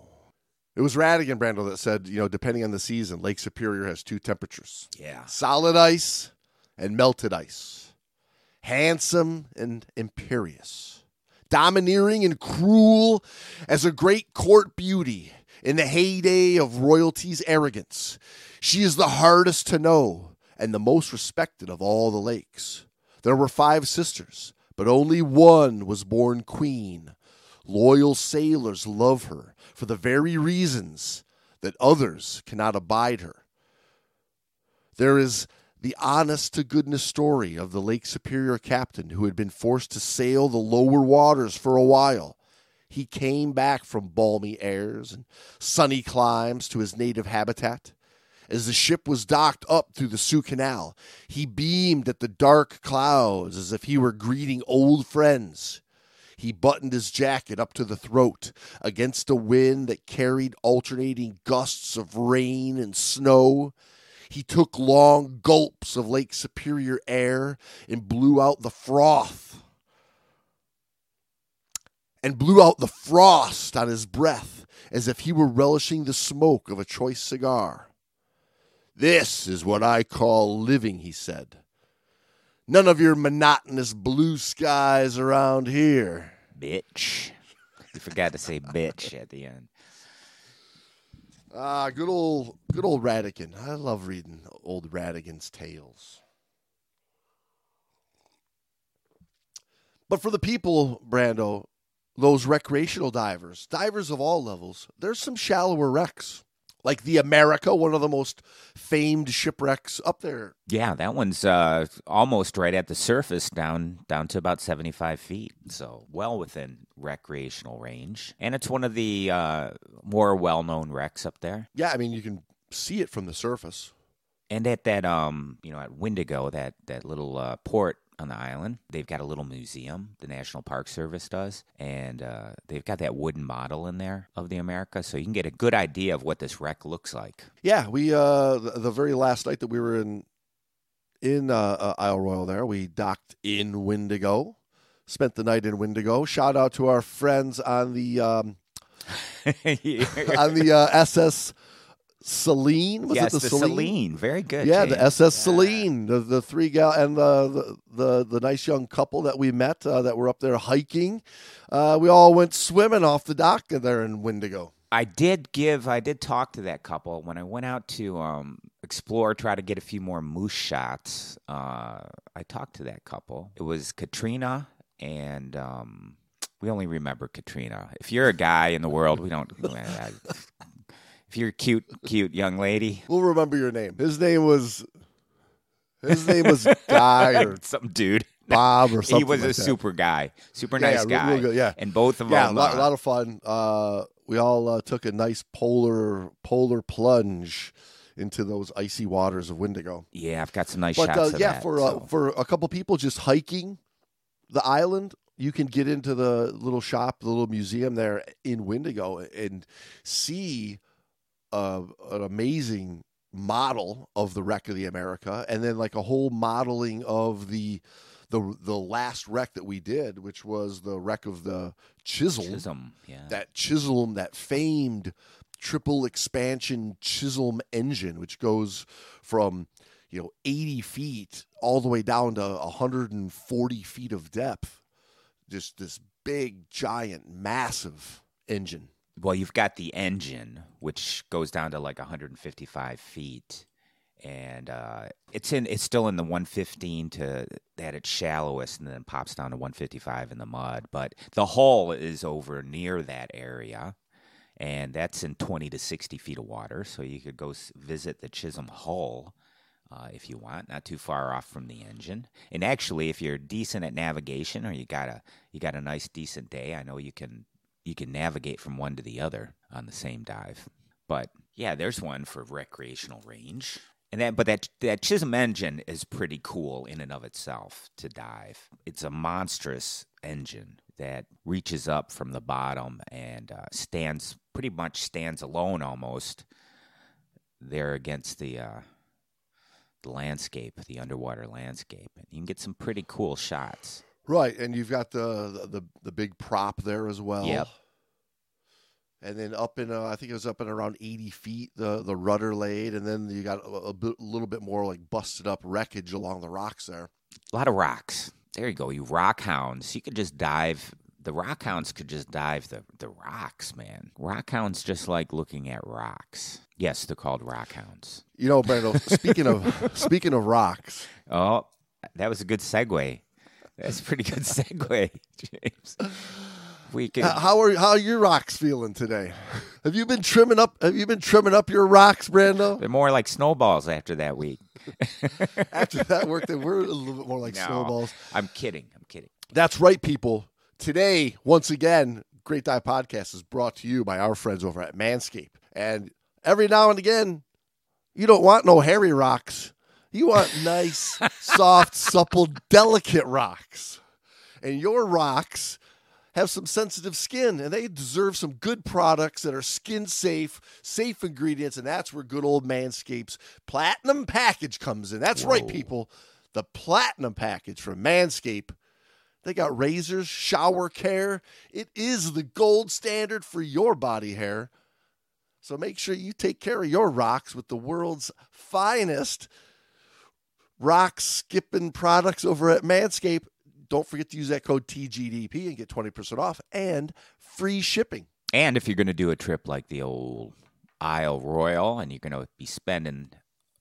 [SPEAKER 1] It was Ratigan Brandel that said, you know, depending on the season, Lake Superior has two temperatures
[SPEAKER 2] Yeah.
[SPEAKER 1] solid ice and melted ice, handsome and imperious, domineering and cruel as a great court beauty in the heyday of royalty's arrogance. She is the hardest to know and the most respected of all the lakes. There were five sisters, but only one was born queen. Loyal sailors love her for the very reasons that others cannot abide her. There is the honest to goodness story of the Lake Superior captain who had been forced to sail the lower waters for a while. He came back from balmy airs and sunny climes to his native habitat. As the ship was docked up through the Soo Canal, he beamed at the dark clouds as if he were greeting old friends. He buttoned his jacket up to the throat against a wind that carried alternating gusts of rain and snow. He took long gulps of Lake Superior air and blew out the froth. And blew out the frost on his breath as if he were relishing the smoke of a choice cigar. This is what I call living, he said. None of your monotonous blue skies around here.
[SPEAKER 2] Bitch. You forgot to say bitch at the end.
[SPEAKER 1] Ah, good old, good old Ratigan. I love reading old Ratigan's tales. But for the people, Brando, those recreational divers, divers of all levels, there's some shallower wrecks. Like the America, one of the most famed shipwrecks up there.
[SPEAKER 2] Yeah, that one's uh, almost right at the surface, down down to about seventy five feet. So well within recreational range, and it's one of the uh, more well known wrecks up there.
[SPEAKER 1] Yeah, I mean you can see it from the surface.
[SPEAKER 2] And at that, um, you know, at Windigo, that that little uh, port on the island. They've got a little museum, the National Park Service does, and uh, they've got that wooden model in there of the America, so you can get a good idea of what this wreck looks like.
[SPEAKER 1] Yeah, we uh, the, very last night that we were in in uh, uh, Isle Royale, there we docked in Windigo, spent the night in Windigo. Shout out to our friends on the um, on the uh, SS Celine. Was
[SPEAKER 2] yes,
[SPEAKER 1] it the,
[SPEAKER 2] the
[SPEAKER 1] Celine?
[SPEAKER 2] Celine. Very good.
[SPEAKER 1] Yeah, the SS
[SPEAKER 2] Yeah.
[SPEAKER 1] Celine, the the three gal and the the the, the nice young couple that we met uh, that were up there hiking. Uh, we all went swimming off the dock there in Windigo.
[SPEAKER 2] I did give, I did talk to that couple when I went out to um, explore, try to get a few more moose shots. Uh, I talked to that couple. It was Katrina and. Um, we only remember Katrina. If you're a guy in the world, we don't. if you're a cute, cute young lady,
[SPEAKER 1] We'll remember your name. His name was his name was Guy or
[SPEAKER 2] some dude.
[SPEAKER 1] Bob or something.
[SPEAKER 2] he was
[SPEAKER 1] like
[SPEAKER 2] a
[SPEAKER 1] that.
[SPEAKER 2] super guy, super
[SPEAKER 1] Yeah,
[SPEAKER 2] nice
[SPEAKER 1] yeah,
[SPEAKER 2] guy.
[SPEAKER 1] real good, yeah.
[SPEAKER 2] and both of
[SPEAKER 1] Yeah,
[SPEAKER 2] them.
[SPEAKER 1] Yeah, a
[SPEAKER 2] uh,
[SPEAKER 1] lot of fun. Uh, we all uh, took a nice polar polar plunge into those icy waters of Windigo.
[SPEAKER 2] yeah, I've got some nice
[SPEAKER 1] But
[SPEAKER 2] shots
[SPEAKER 1] uh, yeah,
[SPEAKER 2] that.
[SPEAKER 1] for uh,
[SPEAKER 2] so.
[SPEAKER 1] for a couple people just hiking the island, you can get into the little shop, the little museum there in Windigo, and see uh, an amazing model of the wreck of the America, and then like a whole modeling of the the the last wreck that we did, which was the wreck of the Chisholm
[SPEAKER 2] Chisholm, yeah.
[SPEAKER 1] that Chisholm, that famed triple expansion Chisholm engine, which goes from you know 80 feet all the way down to 140 feet of depth. Just this big, giant, massive engine.
[SPEAKER 2] Well, you've got the engine, which goes down to like 155 feet, and uh, it's in. It's still in the 115 to at its shallowest, and then pops down to 155 in the mud. But the hull is over near that area, and that's in 20 to 60 feet of water. So you could go visit the Chisholm hull. Uh, if you want, not too far off from the engine, and actually, if you're decent at navigation or you got a you got a nice decent day, I know you can you can navigate from one to the other on the same dive. But yeah, there's one for recreational range. And that but that that Chisholm engine is pretty cool in and of itself to dive. It's a monstrous engine that reaches up from the bottom and uh, stands pretty much stands alone almost there against the uh, the landscape, the underwater landscape. And you can get some pretty cool shots.
[SPEAKER 1] Right, and you've got the the, the big prop there as well.
[SPEAKER 2] Yep.
[SPEAKER 1] And then up in, uh, I think it was up in around 80 feet, the the rudder laid, and then you got a, a, bit, little bit more like busted up wreckage along the rocks there.
[SPEAKER 2] A lot of rocks. There you go. You rock hounds. You could just dive. The rock hounds could just dive the, the rocks, man. Rock hounds just like looking at rocks. Yes, they're called rock hounds.
[SPEAKER 1] You know, Brando. speaking of speaking of rocks,
[SPEAKER 2] Oh, that was a good segue. That's a pretty good segue, James. We
[SPEAKER 1] can... how are how are your rocks feeling today? Have you been trimming up? Have you been trimming up your rocks, Brando?
[SPEAKER 2] They're more like snowballs after that week.
[SPEAKER 1] After that work, they were a little bit more like
[SPEAKER 2] No.
[SPEAKER 1] snowballs.
[SPEAKER 2] I'm kidding. I'm kidding.
[SPEAKER 1] That's right, people. Today, once again, Great Dive Podcast is brought to you by our friends over at Manscaped. And every now and again, you don't want no hairy rocks. You want nice, soft, supple, delicate rocks. And your rocks have some sensitive skin and they deserve some good products that are skin safe, safe ingredients. And that's where good old Manscapes platinum package comes in. That's right, people. The platinum package from Manscaped. They got razors, shower care. It is the gold standard for your body hair. So make sure you take care of your rocks with the world's finest rock skipping products over at Manscaped. Don't forget to use that code TGDP and get 20% off and free shipping.
[SPEAKER 2] And if you're going to do a trip like the old Isle Royale and you're going to be spending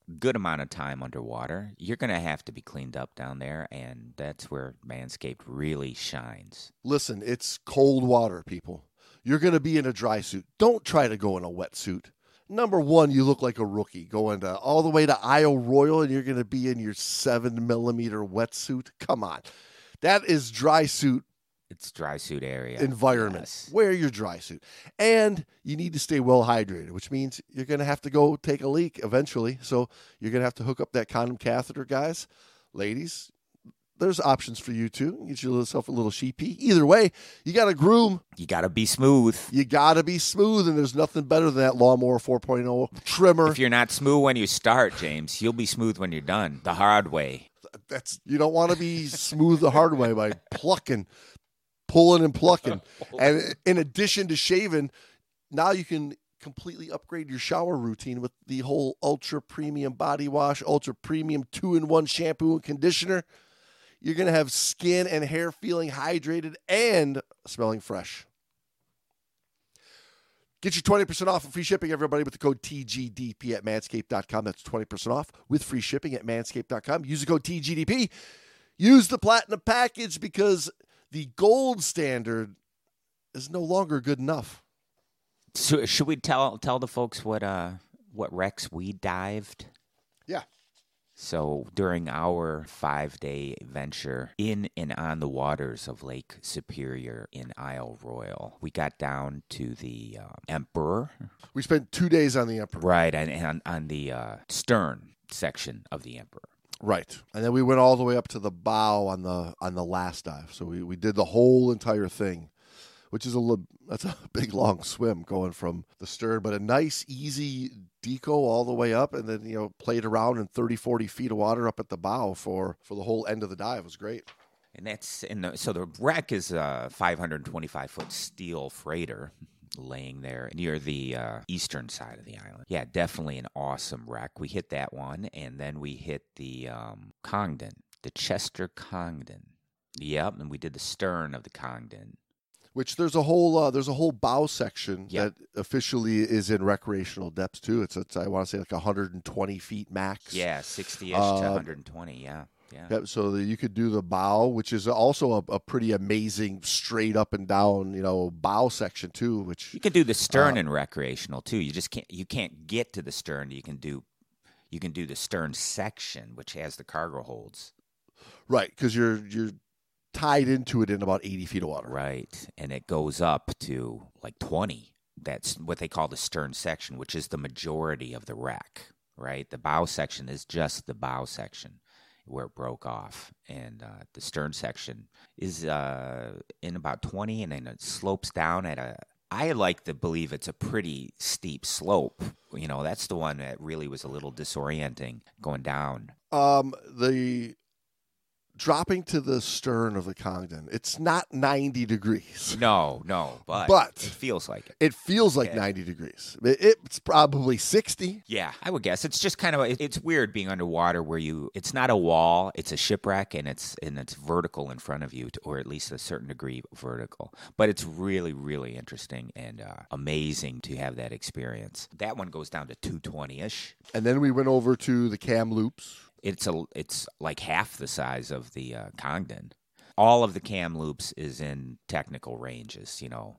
[SPEAKER 2] a good amount of time underwater, you're going to have to be cleaned up down there. And that's where Manscaped really shines.
[SPEAKER 1] Listen, it's cold water, people. You're going to be in a dry suit. Don't try to go in a wetsuit. Number one, you look like a rookie going to all the way to Isle Royale and you're going to be in your seven millimeter wetsuit. Come on. That is dry suit
[SPEAKER 2] It's dry suit area.
[SPEAKER 1] environment.
[SPEAKER 2] Yes.
[SPEAKER 1] Wear your dry suit. And you need to stay well hydrated, which means you're going to have to go take a leak eventually. So you're going to have to hook up that condom catheter, guys. Ladies, there's options for you too. Get yourself a little sheepy. Either way, you got to groom.
[SPEAKER 2] You got to be smooth.
[SPEAKER 1] You got to be smooth, and there's nothing better than that Lawnmower 4.0 trimmer.
[SPEAKER 2] If you're not smooth when you start, James, you'll be smooth when you're done. The hard way.
[SPEAKER 1] That's you don't want to be smooth the hard way by plucking, pulling and plucking. And in addition to shaving, now you can completely upgrade your shower routine with the whole ultra premium body wash, ultra premium two in one shampoo and conditioner. You're gonna have skin and hair feeling hydrated and smelling fresh. Get your 20% off and free shipping, everybody, with the code TGDP at manscaped.com. That's 20% off with free shipping at manscaped.com. Use the code TGDP. Use the platinum package because the gold standard is no longer good enough.
[SPEAKER 2] So should we tell tell the folks what uh what wrecks we dived?
[SPEAKER 1] Yeah.
[SPEAKER 2] So during our five day venture in and on the waters of Lake Superior in Isle Royale, we got down to the uh, Emperor,
[SPEAKER 1] We spent two days on the Emperor.
[SPEAKER 2] right, and, and on the uh, stern section of the Emperor.
[SPEAKER 1] Right. And then we went all the way up to the bow on the on the last dive. So we, we did the whole entire thing, which is a that's a big long swim going from the stern, but a nice easy deco all the way up and then you know played around in 30 40 feet of water up at the bow for for the whole end of the dive it was great
[SPEAKER 2] And that's in the so the wreck is a 525 foot steel freighter laying there near the uh, eastern side of the island. Yeah, definitely an awesome wreck. We hit that one, and then we hit the um, Congdon, the Chester Congdon. Yep, and we did the stern of the Congdon.
[SPEAKER 1] Which there's a whole uh, there's a whole bow section
[SPEAKER 2] Yeah.
[SPEAKER 1] that officially is in recreational depths too it's, it's i want to say like 120 feet max
[SPEAKER 2] Yeah, 60 ish
[SPEAKER 1] Uh,
[SPEAKER 2] to 120. Yeah, yeah.
[SPEAKER 1] Yep, so that you could do the bow, which is also a, a pretty amazing straight up and down, you know, bow section too. Which
[SPEAKER 2] You can do the stern
[SPEAKER 1] Uh,
[SPEAKER 2] in recreational too. You just can't you can't get to the stern. You can do you can do the stern section, which has the cargo holds.
[SPEAKER 1] right, because you're you're tied into it in about eighty feet of water.
[SPEAKER 2] Right. And it goes up to like 20. That's what they call the stern section, which is the majority of the wreck, right? The bow section is just the bow section where it broke off. And uh, the stern section is uh, in about 20 and then it slopes down at a. I like to believe it's a pretty steep slope. You know, that's the one that really was a little disorienting going down.
[SPEAKER 1] Um, the dropping to the stern of the Congdon, it's not ninety degrees.
[SPEAKER 2] No, no, but,
[SPEAKER 1] But-
[SPEAKER 2] it feels like it.
[SPEAKER 1] It feels like
[SPEAKER 2] Yeah.
[SPEAKER 1] ninety degrees. It- it's probably sixty.
[SPEAKER 2] Yeah, I would guess it's just kind of it's weird being underwater where you it's not a wall, it's a shipwreck and it's and it's vertical in front of you, to, or at least a certain degree vertical. But it's really really interesting and uh, amazing to have that experience. That one goes down to 220 ish.
[SPEAKER 1] And then we went over to the Kamloops.
[SPEAKER 2] It's a it's like half the size of the uh, Congdon. All of the Kamloops is in technical ranges, you know,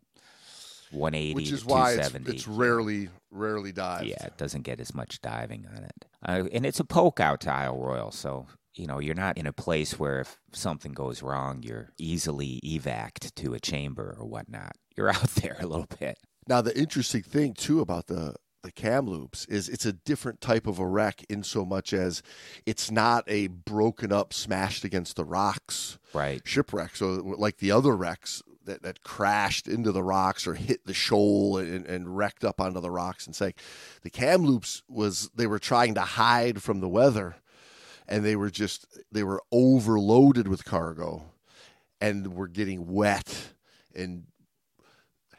[SPEAKER 2] 180
[SPEAKER 1] which is why it's,
[SPEAKER 2] 270.
[SPEAKER 1] it's rarely rarely dived.
[SPEAKER 2] Yeah, it doesn't get as much diving on it. Uh, and it's a poke out to Isle Royale, so you know you're not in a place where if something goes wrong, you're easily evac'd to a chamber or whatnot. You're out there a little bit.
[SPEAKER 1] Now the interesting thing too about the the Kamloops is it's a different type of a wreck in so much as it's not a broken up, smashed against the rocks
[SPEAKER 2] Right.
[SPEAKER 1] shipwreck. So like the other wrecks that, that crashed into the rocks or hit the shoal and, and wrecked up onto the rocks and sank. The Kamloops was they were trying to hide from the weather and they were just they were overloaded with cargo and were getting wet and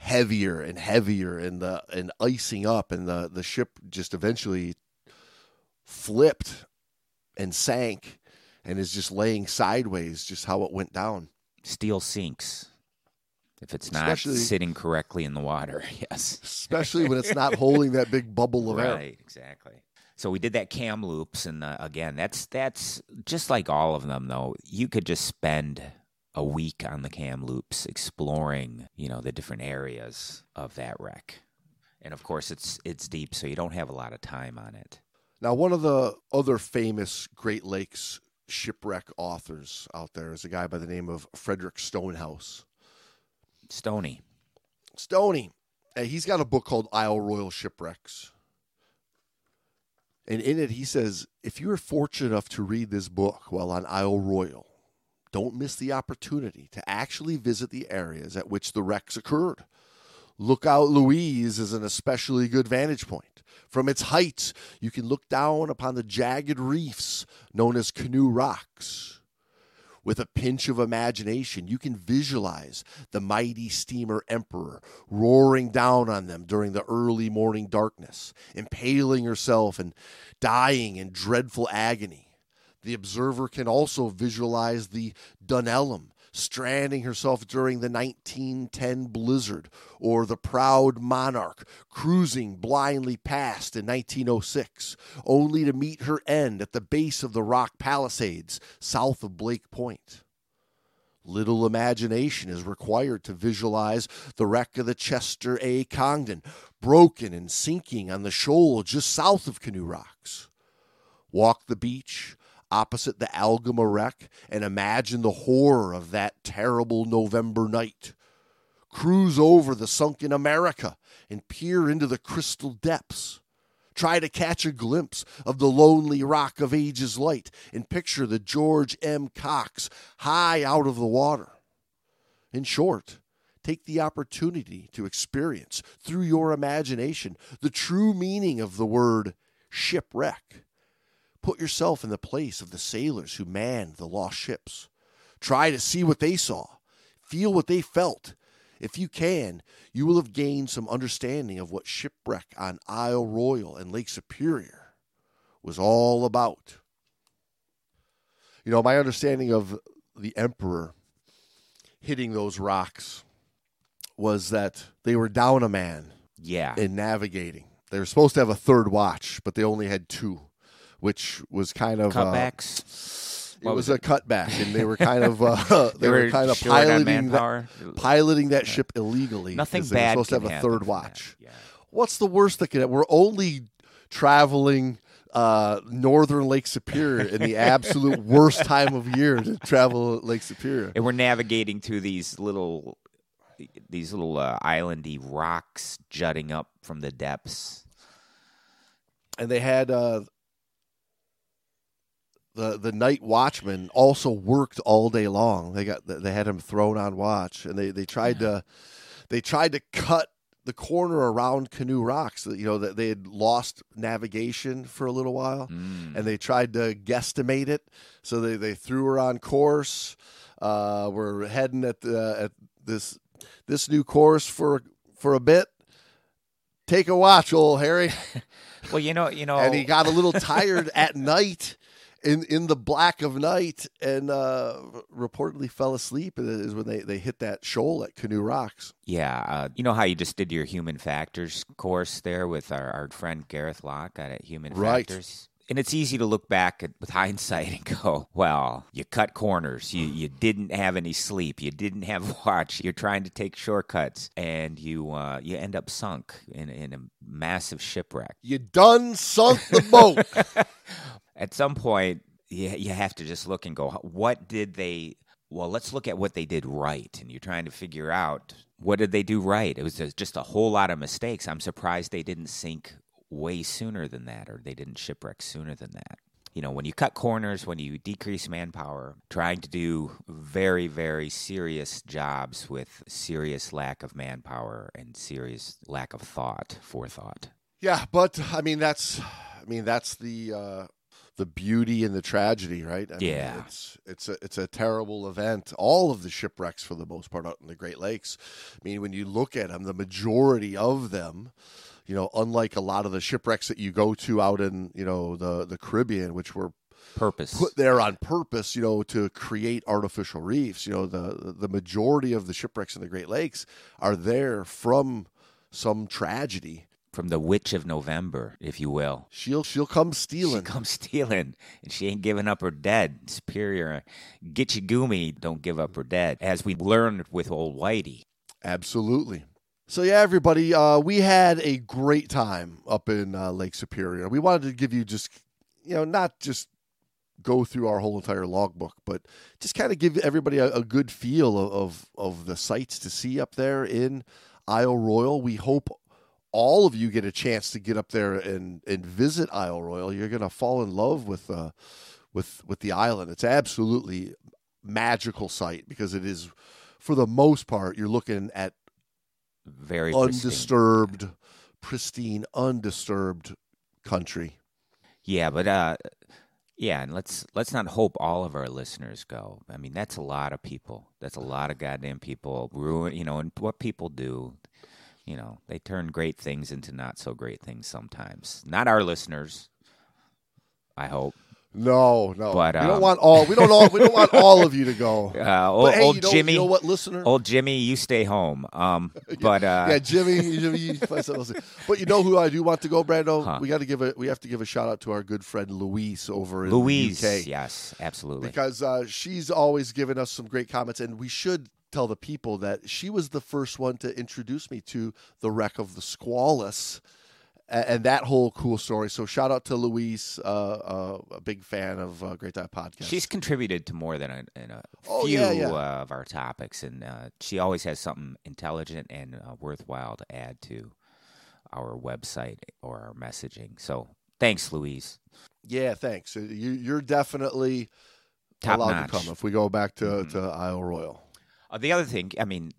[SPEAKER 1] heavier and heavier and the and icing up and the the ship just eventually flipped and sank and is just laying sideways just how it went down
[SPEAKER 2] Steel sinks. If it's not
[SPEAKER 1] Especially-
[SPEAKER 2] sitting correctly in the water, yes.
[SPEAKER 1] especially when it's not holding that big bubble of air.
[SPEAKER 2] Right, exactly. So we did that Kamloops and uh, again, that's that's just like all of them. Though you could just spend a week on the Kamloops exploring, you know, the different areas of that wreck. And of course, it's it's deep, so you don't have a lot of time on it.
[SPEAKER 1] Now, one of the other famous Great Lakes shipwreck authors out there is a guy by the name of Frederick Stonehouse.
[SPEAKER 2] Stony.
[SPEAKER 1] Stony. uh, he's got a book called Isle Royale Shipwrecks. And in it, he says if you are fortunate enough to read this book while on Isle Royale, don't miss the opportunity to actually visit the areas at which the wrecks occurred. Lookout Louise is an especially good vantage point. From its heights, you can look down upon the jagged reefs known as Canoe Rocks. With a pinch of imagination, you can visualize the mighty steamer Emperor roaring down on them during the early morning darkness, impaling herself and dying in dreadful agony. The observer can also visualize the Dunelm stranding herself during the 1910 blizzard, or the proud monarch cruising blindly past in 1906, only to meet her end at the base of the rock palisades south of Blake Point. Little imagination is required to visualize the wreck of the Chester A. Congdon, broken and sinking on the shoal just south of Canoe Rocks. Walk the beach opposite the Algoma wreck and imagine the horror of that terrible November night. Cruise over the sunken America and peer into the crystal depths. Try to catch a glimpse of the lonely rock of ages light and picture the George M. Cox high out of the water. In short, take the opportunity to experience through your imagination the true meaning of the word shipwreck. Put yourself in the place of the sailors who manned the lost ships. Try to see what they saw, feel what they felt. If you can, you will have gained some understanding of what shipwreck on Isle Royale and Lake Superior was all about. You know, my understanding of the Emperor hitting those rocks was that they were down a man
[SPEAKER 2] Yeah.
[SPEAKER 1] in navigating. They were supposed to have a third watch, but they only had two, which was kind of uh,
[SPEAKER 2] Cutbacks.
[SPEAKER 1] it
[SPEAKER 2] What
[SPEAKER 1] was,
[SPEAKER 2] was
[SPEAKER 1] a cutback, and they were kind of uh, they, were, kind of piloting that, piloting that ship illegally.
[SPEAKER 2] Nothing
[SPEAKER 1] they
[SPEAKER 2] bad
[SPEAKER 1] supposed to have a third watch.
[SPEAKER 2] Yeah.
[SPEAKER 1] What's the worst that could? We're only traveling uh, northern Lake Superior in the absolute worst time of year to travel Lake Superior.
[SPEAKER 2] And we're navigating through these little, these little uh, islandy rocks jutting up from the depths.
[SPEAKER 1] and they had uh, the the night watchman also worked all day long. They got they had him thrown on watch, and they they tried to they tried to cut the corner around Canoe Rocks. You know that they had lost navigation for a little while,
[SPEAKER 2] Mm.
[SPEAKER 1] and they tried to guesstimate it. So they they threw her on course. Uh, we're heading at the, at this this new course for for a bit. Take a watch, old Harry
[SPEAKER 2] Well, you know, you know,
[SPEAKER 1] and he got a little tired at night in in the black of night and uh, reportedly fell asleep is when they, they hit that shoal at Canoe Rocks.
[SPEAKER 2] yeah, uh, you know how you just did your human factors course there with our, our friend Gareth Lock at Human
[SPEAKER 1] Right.
[SPEAKER 2] Factors. And it's easy to look back at, with hindsight and go, well, you cut corners. You, you didn't have any sleep. You didn't have watch. You're trying to take shortcuts, and you uh, you end up sunk in, in a massive shipwreck.
[SPEAKER 1] You done sunk the boat.
[SPEAKER 2] at some point you, you have to just look and go what did they well let's look at what they did right. And you're trying to figure out what did they do right? It was just- a whole lot of mistakes. I'm surprised they didn't sink way sooner than that or they didn't shipwreck sooner than that. You know when you cut corners when you decrease manpower trying to do very very serious jobs with serious lack of manpower and serious lack of thought forethought.
[SPEAKER 1] Yeah, but I mean that's I mean that's the uh, the beauty and the tragedy, right? I mean,
[SPEAKER 2] Yeah.
[SPEAKER 1] it's it's a it's a terrible event. All of the shipwrecks, for the most part, out in the Great Lakes. I mean, when you look at them, the majority of them. You know, unlike a lot of the shipwrecks that you go to out in, you know, the the Caribbean, which were
[SPEAKER 2] Purpose.
[SPEAKER 1] put there on purpose, you know, to create artificial reefs. You know, the the majority of the shipwrecks in the Great Lakes are there from some tragedy.
[SPEAKER 2] From the witch of November, if you will.
[SPEAKER 1] She'll she'll come stealing.
[SPEAKER 2] She
[SPEAKER 1] stealing.
[SPEAKER 2] comes stealing, and she ain't giving up her dead. Superior, get you goomy, don't give up her dead. As we learned with old Whitey.
[SPEAKER 1] Absolutely. So yeah, everybody, uh, we had a great time up in uh, Lake Superior. We wanted to give you just, you know, not just go through our whole entire logbook, but just kind of give everybody a, a good feel of, of of the sights to see up there in Isle Royale. We hope all of you get a chance to get up there and and visit Isle Royale. You're gonna fall in love with uh, with with the island. It's absolutely magical sight because it is, for the most part, you're looking at
[SPEAKER 2] Very pristine.
[SPEAKER 1] undisturbed, pristine, undisturbed country.
[SPEAKER 2] Yeah, but uh, yeah, and let's let's not hope all of our listeners go. I mean, that's a lot of people. That's a lot of goddamn people. Ruin, you know, and what people do, you know, they turn great things into not so great things sometimes. Not our listeners. I hope.
[SPEAKER 1] No, no,
[SPEAKER 2] But,
[SPEAKER 1] we
[SPEAKER 2] um,
[SPEAKER 1] don't want all. We don't all. We don't want all of you to go.
[SPEAKER 2] Uh, old,
[SPEAKER 1] hey,
[SPEAKER 2] old
[SPEAKER 1] you know,
[SPEAKER 2] Jimmy,
[SPEAKER 1] you know what, listener?
[SPEAKER 2] old Jimmy, you stay home. Um, but uh,
[SPEAKER 1] yeah, Jimmy, Jimmy, you find something else. But you know who I do want to go, Brando?
[SPEAKER 2] Huh.
[SPEAKER 1] We got to give a. We have to give a shout out to our good friend Louise over in
[SPEAKER 2] Louise,
[SPEAKER 1] the UK
[SPEAKER 2] yes, absolutely.
[SPEAKER 1] because uh, she's always given us some great comments, and we should tell the people that she was the first one to introduce me to the wreck of the Squalus. And that whole cool story. So shout out to Louise, uh, uh, a big fan of uh, Great Dive Podcast.
[SPEAKER 2] She's contributed to more than a, in a
[SPEAKER 1] Oh,
[SPEAKER 2] few
[SPEAKER 1] yeah, yeah.
[SPEAKER 2] Uh, of our topics, and uh, she always has something intelligent and uh, worthwhile to add to our website or our messaging. So thanks, Louise.
[SPEAKER 1] Yeah, thanks. You, you're definitely
[SPEAKER 2] Top
[SPEAKER 1] allowed
[SPEAKER 2] notch.
[SPEAKER 1] to come if we go back to,
[SPEAKER 2] Mhm.
[SPEAKER 1] to Isle Royale.
[SPEAKER 2] Uh, the other thing, I mean,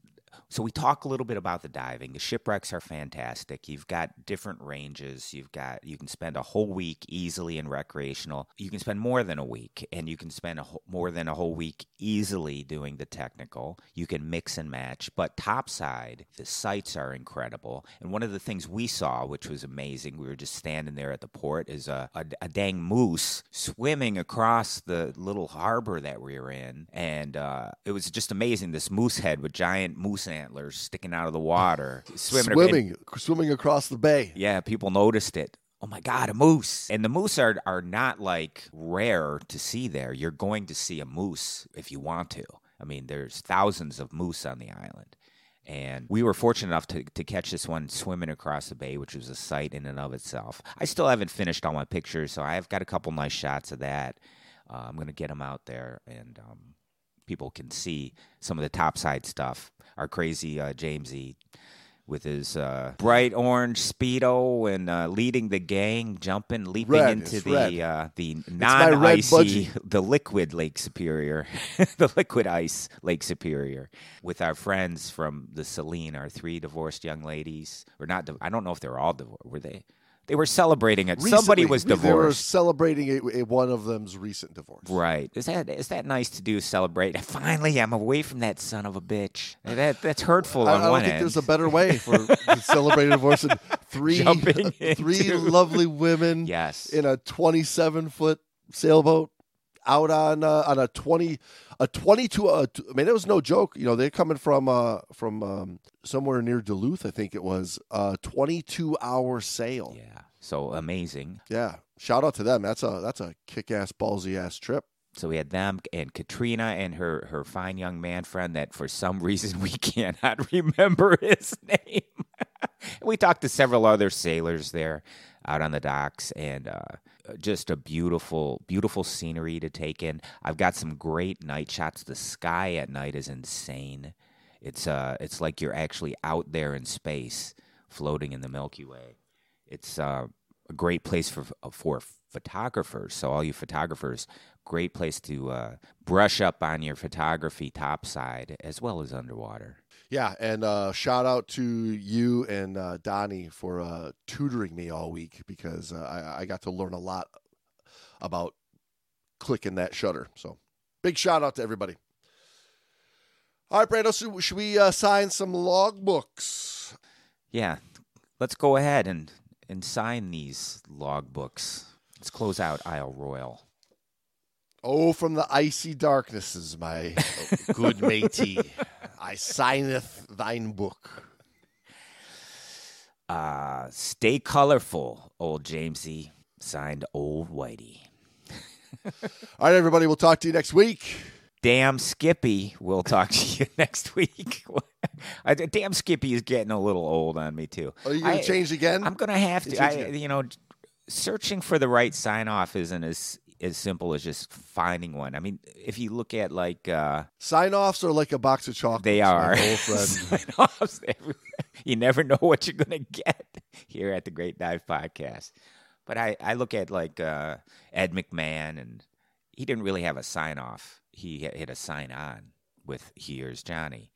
[SPEAKER 2] so we talk a little bit about the diving. The shipwrecks are fantastic. You've got different ranges. You've got you can spend a whole week easily in recreational. You can spend more than a week, and you can spend whole, more than a whole week easily doing the technical. You can mix and match. But topside, the sights are incredible. And one of the things we saw, which was amazing, we were just standing there at the port, is a, a, a dang moose swimming across the little harbor that we were in, and uh, it was just amazing. This moose head with giant moose antlers sticking out of the water, swimming.
[SPEAKER 1] Swimming, swimming across the bay.
[SPEAKER 2] Yeah, people noticed it. Oh my God, a moose! And the moose are are not like rare to see there. You're going to see a moose if you want to. I mean, there's thousands of moose on the island. And we were fortunate enough to, to catch this one swimming across the bay, which was a sight in and of itself. I still haven't finished all my pictures, so I've got a couple nice shots of that. Uh, I'm going to get them out there, and um, people can see some of the topside stuff. Our crazy uh, Jamesy with his uh, bright orange speedo and uh, leading the gang, jumping, leaping
[SPEAKER 1] Red,
[SPEAKER 2] into the uh, the non-icy, the liquid Lake Superior, the liquid ice Lake Superior, with our friends from the Celine, our three divorced young ladies, or not? I don't know if they're all divorced. Were they? They were celebrating it. Somebody was
[SPEAKER 1] divorced. They were celebrating a, a, one of them's recent divorce.
[SPEAKER 2] Right. Is that is that nice to do? Celebrate. Finally, I'm away from that son of a bitch. That that's hurtful
[SPEAKER 1] I,
[SPEAKER 2] on
[SPEAKER 1] I don't think
[SPEAKER 2] end.
[SPEAKER 1] there's a better way for to celebrate a divorce than three
[SPEAKER 2] Jumping
[SPEAKER 1] three
[SPEAKER 2] into-
[SPEAKER 1] lovely women
[SPEAKER 2] yes.
[SPEAKER 1] in a 27 foot sailboat out on uh, on a 20 a 22 uh, t- I mean it was no joke you know they're coming from uh from um, somewhere near Duluth I think it was a 22 hour sail
[SPEAKER 2] yeah. So amazing.
[SPEAKER 1] yeah shout out to them that's a that's a kick ass ballsy ass trip
[SPEAKER 2] So we had them and Katrina and her her fine young man friend that for some reason we cannot remember his name. we talked to several other sailors there out on the docks and uh, just a beautiful beautiful scenery to take in. I've got some great night shots. The sky at night is insane. It's uh it's like you're actually out there in space floating in the Milky Way. It's uh, a great place for for photographers. So all you photographers, great place to uh, brush up on your photography topside as well as underwater.
[SPEAKER 1] Yeah and uh shout out to you and uh Donnie for uh tutoring me all week because uh, I, I got to learn a lot about clicking that shutter so big shout out to everybody all right Brando so should we uh, sign some logbooks
[SPEAKER 2] Yeah, let's go ahead and and sign these logbooks. Let's close out Isle Royale.
[SPEAKER 1] Oh, from the icy darknesses, my good matey, I signeth thine book.
[SPEAKER 2] Uh, stay colorful, old Jamesy. Signed, Old Whitey.
[SPEAKER 1] All right, everybody, we'll talk to you next week.
[SPEAKER 2] Damn Skippy, we'll talk to you next week. I- Damn Skippy is getting a little old on me too.
[SPEAKER 1] Are you going to change again?
[SPEAKER 2] I'm gonna have to. I, you know, searching for the right sign off isn't as as simple as just finding one. I mean, if you look at like uh,
[SPEAKER 1] Sign offs are like a box of chocolates.
[SPEAKER 2] they are sign-offs. You never know what you're gonna get here at the Great Dive Podcast. But I I look at like uh, Ed McMahon, and he didn't really have a sign off. He had had a sign on with "Here's Johnny."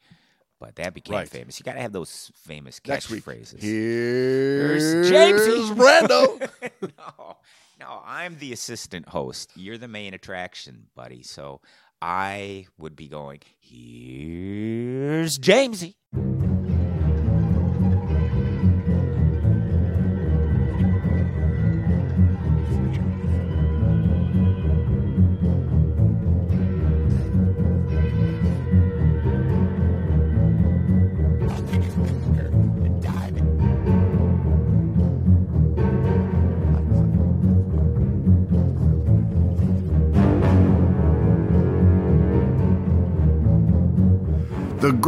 [SPEAKER 2] But that became
[SPEAKER 1] Right.
[SPEAKER 2] famous. You got to have those famous catchphrases.
[SPEAKER 1] Here's
[SPEAKER 2] Jamesy.
[SPEAKER 1] Brando.
[SPEAKER 2] no, no, I'm the assistant host. You're the main attraction, buddy. So I would be going, here's Jamesy.